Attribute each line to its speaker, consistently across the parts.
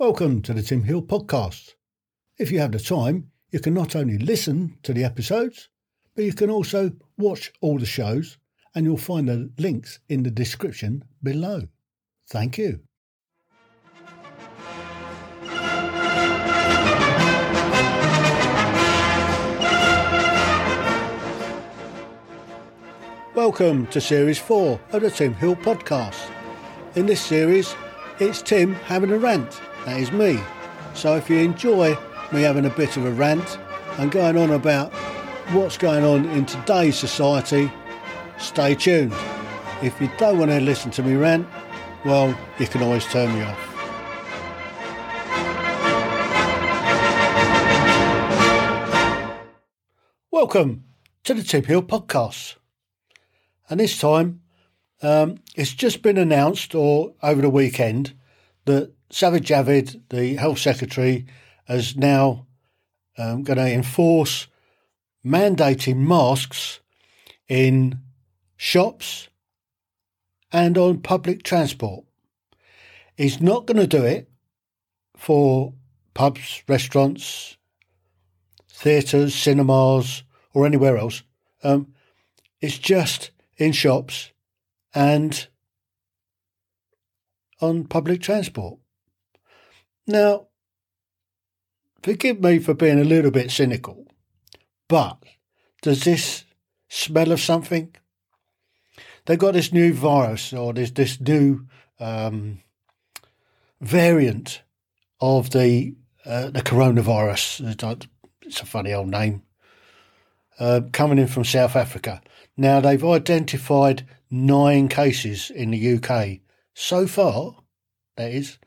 Speaker 1: Welcome to the Tim Hill podcast. If you have the time, you can not only listen to the episodes, but you can also watch all the shows, and you'll find the links in the description below. Thank you. Welcome to Series 4 of the Tim Hill podcast. In this series, it's Tim having a rant. That is me. So if you enjoy me having a bit of a rant and going on about what's going on in today's society, stay tuned. If you don't want to listen to me rant, well, you can always turn me off. Welcome to the Tim Hill podcast. And this time, um, it's just been announced, or over the weekend, that Sajid Javid, the Health Secretary, is now um, going to enforce mandating masks in shops and on public transport. He's not going to do it for pubs, restaurants, theatres, cinemas, or anywhere else. Um, it's just in shops and on public transport. Now, forgive me for being a little bit cynical, but does this smell of something? They've got this new virus or this this new um, variant of the uh, the coronavirus. It's a funny old name. Uh, coming in from South Africa. Now they've identified nine cases in the UK so far. That is,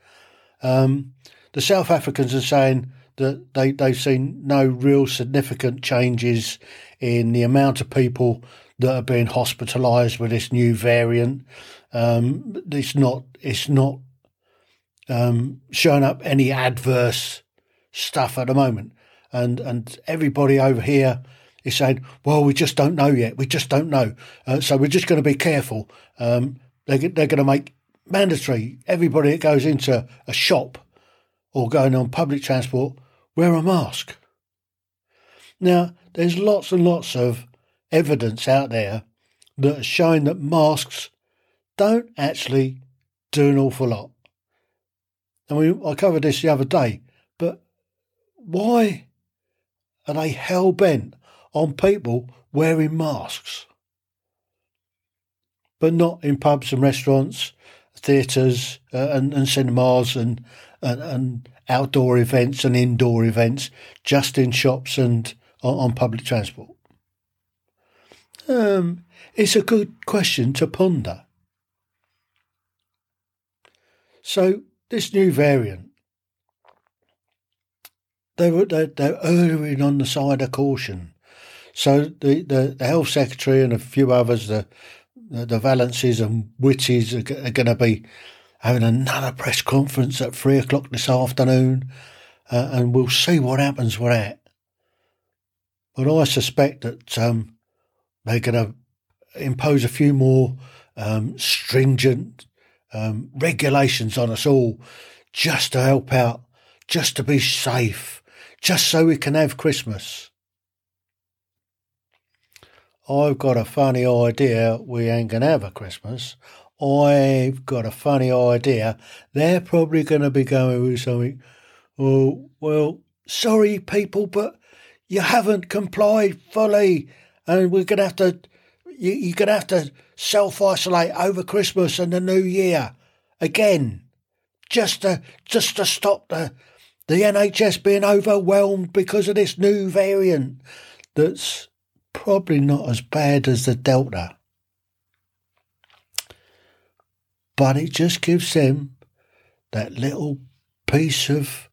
Speaker 1: um, the South Africans are saying that they, they've seen no real significant changes in the amount of people that are being hospitalised with this new variant. Um, it's not it's not um, showing up any adverse stuff at the moment, and and everybody over here is saying, "Well, we just don't know yet. We just don't know. Uh, so we're just going to be careful." Um, they, they're going to make mandatory everybody that goes into a shop or going on public transport wear a mask. Now, there's lots and lots of evidence out there that showing that masks don't actually do an awful lot. Mean, I covered this the other day, but why are they hell bent on people wearing masks? But not in pubs and restaurants, theatres, uh, and, and cinemas, and, and, and outdoor events and indoor events, just in shops and on, on public transport? Um, it's a good question to ponder. So, this new variant, they were they're, they're erring on the side of caution. So the, the, the health secretary and a few others, the the, the Vallances and Whitties are, are going to be having another press conference at three o'clock this afternoon, uh, and we'll see what happens with that. But I suspect that um, they're going to impose a few more um, stringent um, regulations on us all just to help out, just to be safe, just so we can have Christmas. I've got a funny idea we ain't going to have a Christmas. I've got a funny idea. They're probably going to be going with something. Oh, well, sorry, people, but you haven't complied fully, and we're going to have to. You, you're going to have to self isolate over Christmas and the New Year again, just to just to stop the the NHS being overwhelmed because of this new variant that's probably not as bad as the Delta. But it just gives them that little piece of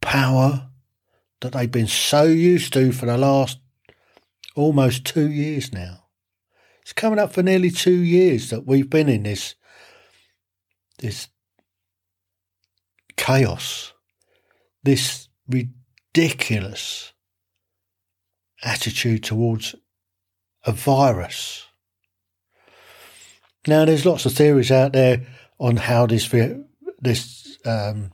Speaker 1: power that they've been so used to for the last almost two years now. It's coming up for nearly two years that we've been in this this chaos, this ridiculous attitude towards a virus. Now, there's lots of theories out there on how this this um,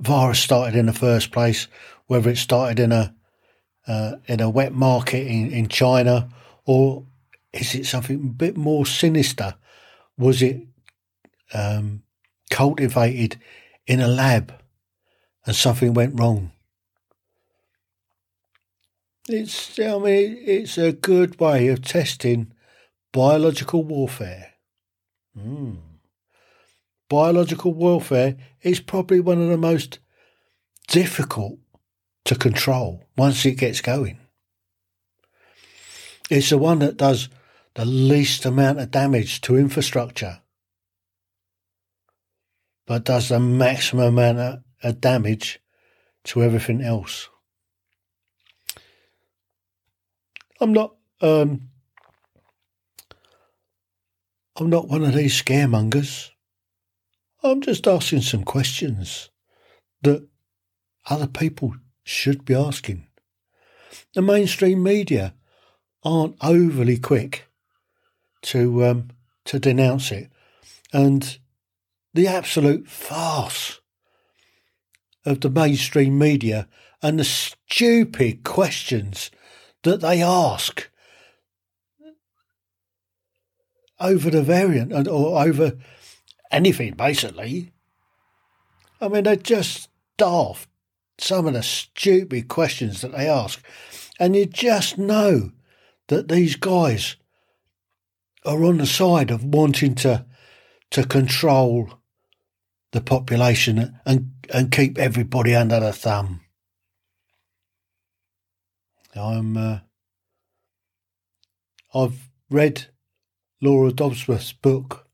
Speaker 1: virus started in the first place, whether it started in a uh, in a wet market in, in China, or is it something a bit more sinister? Was it um, cultivated in a lab and something went wrong? It's, I mean, it's a good way of testing biological warfare. Mm. Biological warfare is probably one of the most difficult to control once it gets going. It's the one that does the least amount of damage to infrastructure, but does the maximum amount of damage to everything else. I'm not. Um, I'm not one of these scaremongers. I'm just asking some questions that other people should be asking. The mainstream media aren't overly quick to um, to denounce it, and the absolute farce of the mainstream media and the stupid questions that they ask over the variant or over anything, basically. I mean, they're just daft, some of the stupid questions that they ask. And you just know that these guys are on the side of wanting to to control the population and, and keep everybody under the thumb. I'm uh, I've read Laura Dodsworth's book,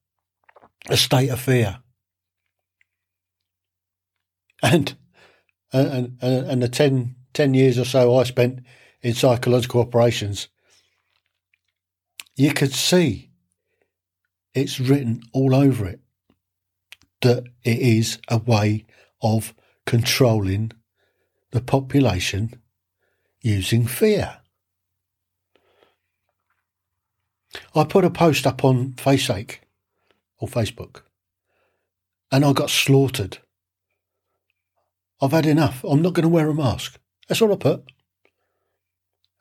Speaker 1: A State of Fear. And and and, and the 10, 10 years or so I spent in psychological operations, you could see it's written all over it that it is a way of controlling the population using fear. I put a post up on Faceache or Facebook and I got slaughtered. I've had enough. I'm not going to wear a mask. That's all I put.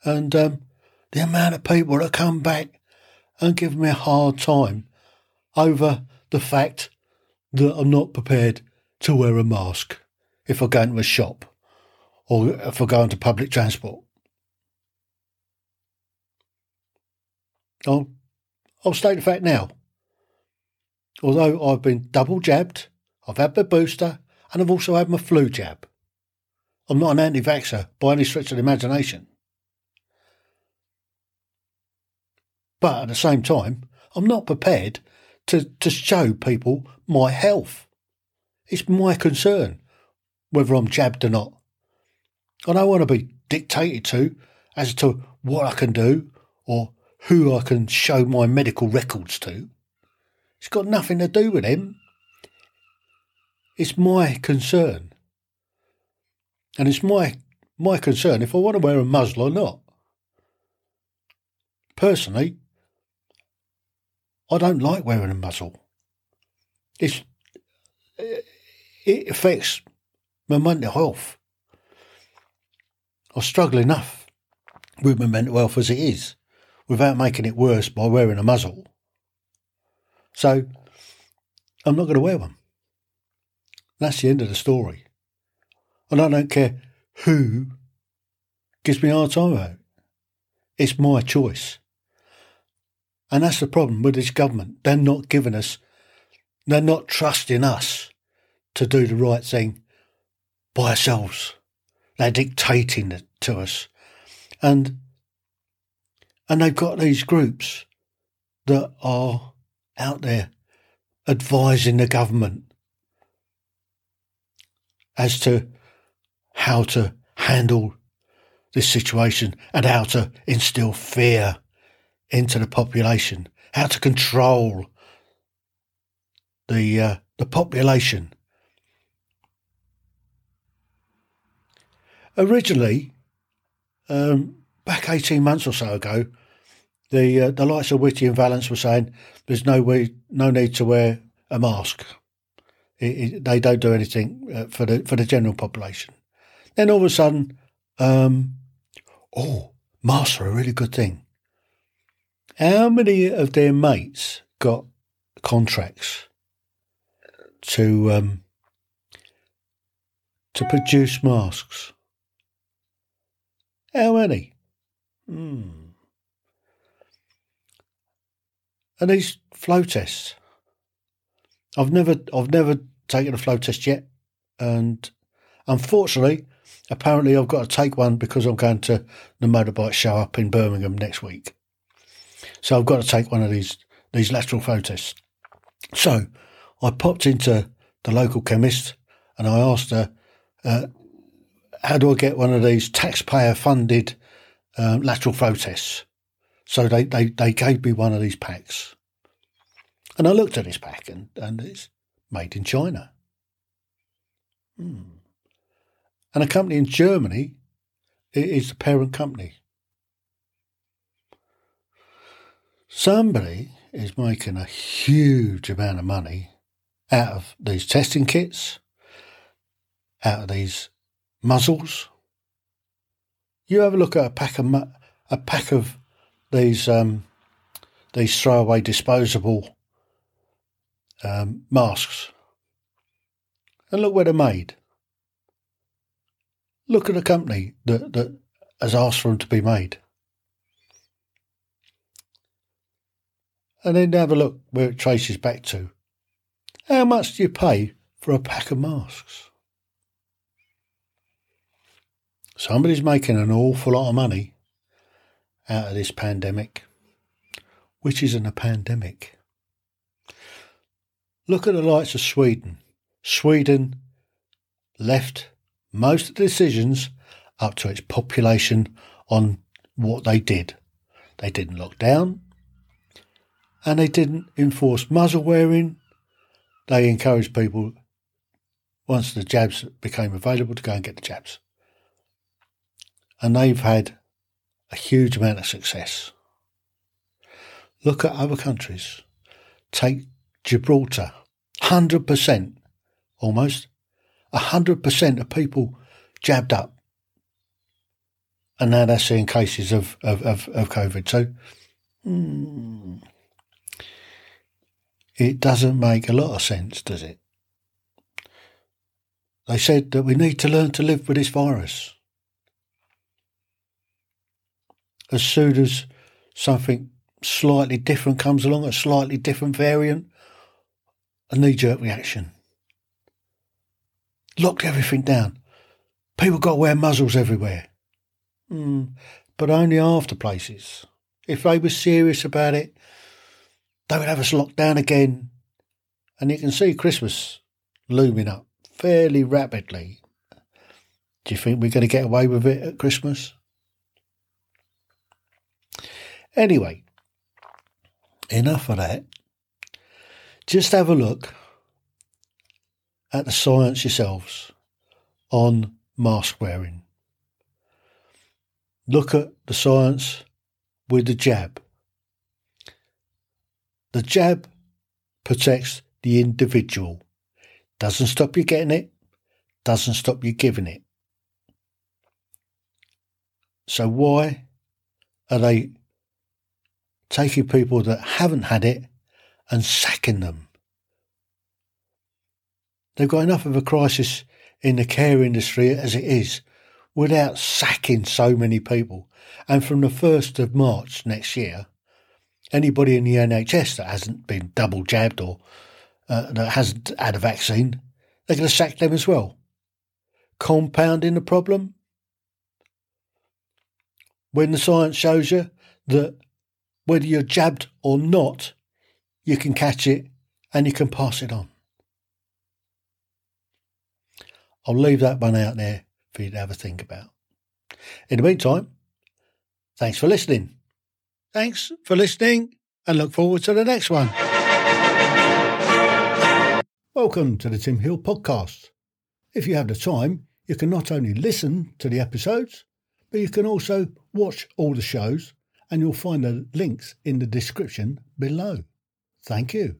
Speaker 1: And um, the amount of people that come back and give me a hard time over the fact that I'm not prepared to wear a mask if I go into a shop or if I go into public transport. I'll, I'll state the fact now. Although I've been double jabbed, I've had my booster, and I've also had my flu jab. I'm not an anti vaxxer by any stretch of the imagination. But at the same time, I'm not prepared to, to show people my health. It's my concern whether I'm jabbed or not. I don't want to be dictated to as to what I can do or who I can show my medical records to. It's got nothing to do with him. It's my concern. And it's my my concern if I want to wear a muzzle or not. Personally, I don't like wearing a muzzle. It's it affects my mental health. I struggle enough with my mental health as it is without making it worse by wearing a muzzle. So I'm not going to wear one. That's the end of the story. And I don't care who gives me a hard time about it. It's my choice. And that's the problem with this government. They're not giving us, they're not trusting us to do the right thing by ourselves. They're dictating it to us. And and they've got these groups that are out there advising the government as to how to handle this situation and how to instill fear into the population, how to control the uh, the population. Originally, um, back 18 months or so ago, the uh, the likes of Whitty and Vallance were saying there's no way, no need to wear a mask. It, it, they don't do anything uh, for the for the general population. Then all of a sudden, um, oh, masks are a really good thing. How many of their mates got contracts to um, to produce masks? How many? Hmm. And these flow tests. I've never I've never taken a flow test yet, and unfortunately, apparently I've got to take one because I'm going to the motorbike show up in Birmingham next week. So I've got to take one of these these lateral flow tests. So I popped into the local chemist and I asked her, uh, "How do I get one of these taxpayer funded um, lateral flow tests?" So they, they, they gave me one of these packs. And I looked at this pack and, and it's made in China. Hmm. And a company in Germany is the parent company. Somebody is making a huge amount of money out of these testing kits, out of these muzzles. You have a look at a pack of a pack of these um, these throwaway disposable um, masks, and look where they're made. Look at the company that, that has asked for them to be made. And then have a look where it traces back to. How much do you pay for a pack of masks? Somebody's making an awful lot of money out of this pandemic, which isn't a pandemic. Look at the likes of Sweden. Sweden left most of the decisions up to its population on what they did. They didn't lock down and they didn't enforce muzzle wearing. They encouraged people, once the jabs became available, to go and get the jabs. And they've had a huge amount of success. Look at other countries. Take Gibraltar. 100% almost. 100% of people jabbed up. And now they're seeing cases of, of, of, of COVID. So mm, it doesn't make a lot of sense, does it? They said that we need to learn to live with this virus. As soon as something slightly different comes along, a slightly different variant, a knee jerk reaction. Locked everything down. People got to wear muzzles everywhere. Mm, but only after places. If they were serious about it, they would have us locked down again. And you can see Christmas looming up fairly rapidly. Do you think we're going to get away with it at Christmas? Anyway, enough of that. Just have a look at the science yourselves on mask wearing. Look at the science with the jab. The jab protects the individual. Doesn't stop you getting it, doesn't stop you giving it. So why are they taking people that haven't had it and sacking them. They've got enough of a crisis in the care industry as it is without sacking so many people. And from the 1st of March next year, anybody in the NHS that hasn't been double jabbed or uh, that hasn't had a vaccine, they're going to sack them as well. Compounding the problem. When the science shows you that whether you're jabbed or not, you can catch it and you can pass it on. I'll leave that one out there for you to have a think about. In the meantime, thanks for listening. Thanks for listening and look forward to the next one. Welcome to the Tim Hill podcast. If you have the time, you can not only listen to the episodes, but you can also watch all the shows and you'll find the links in the description below. Thank you.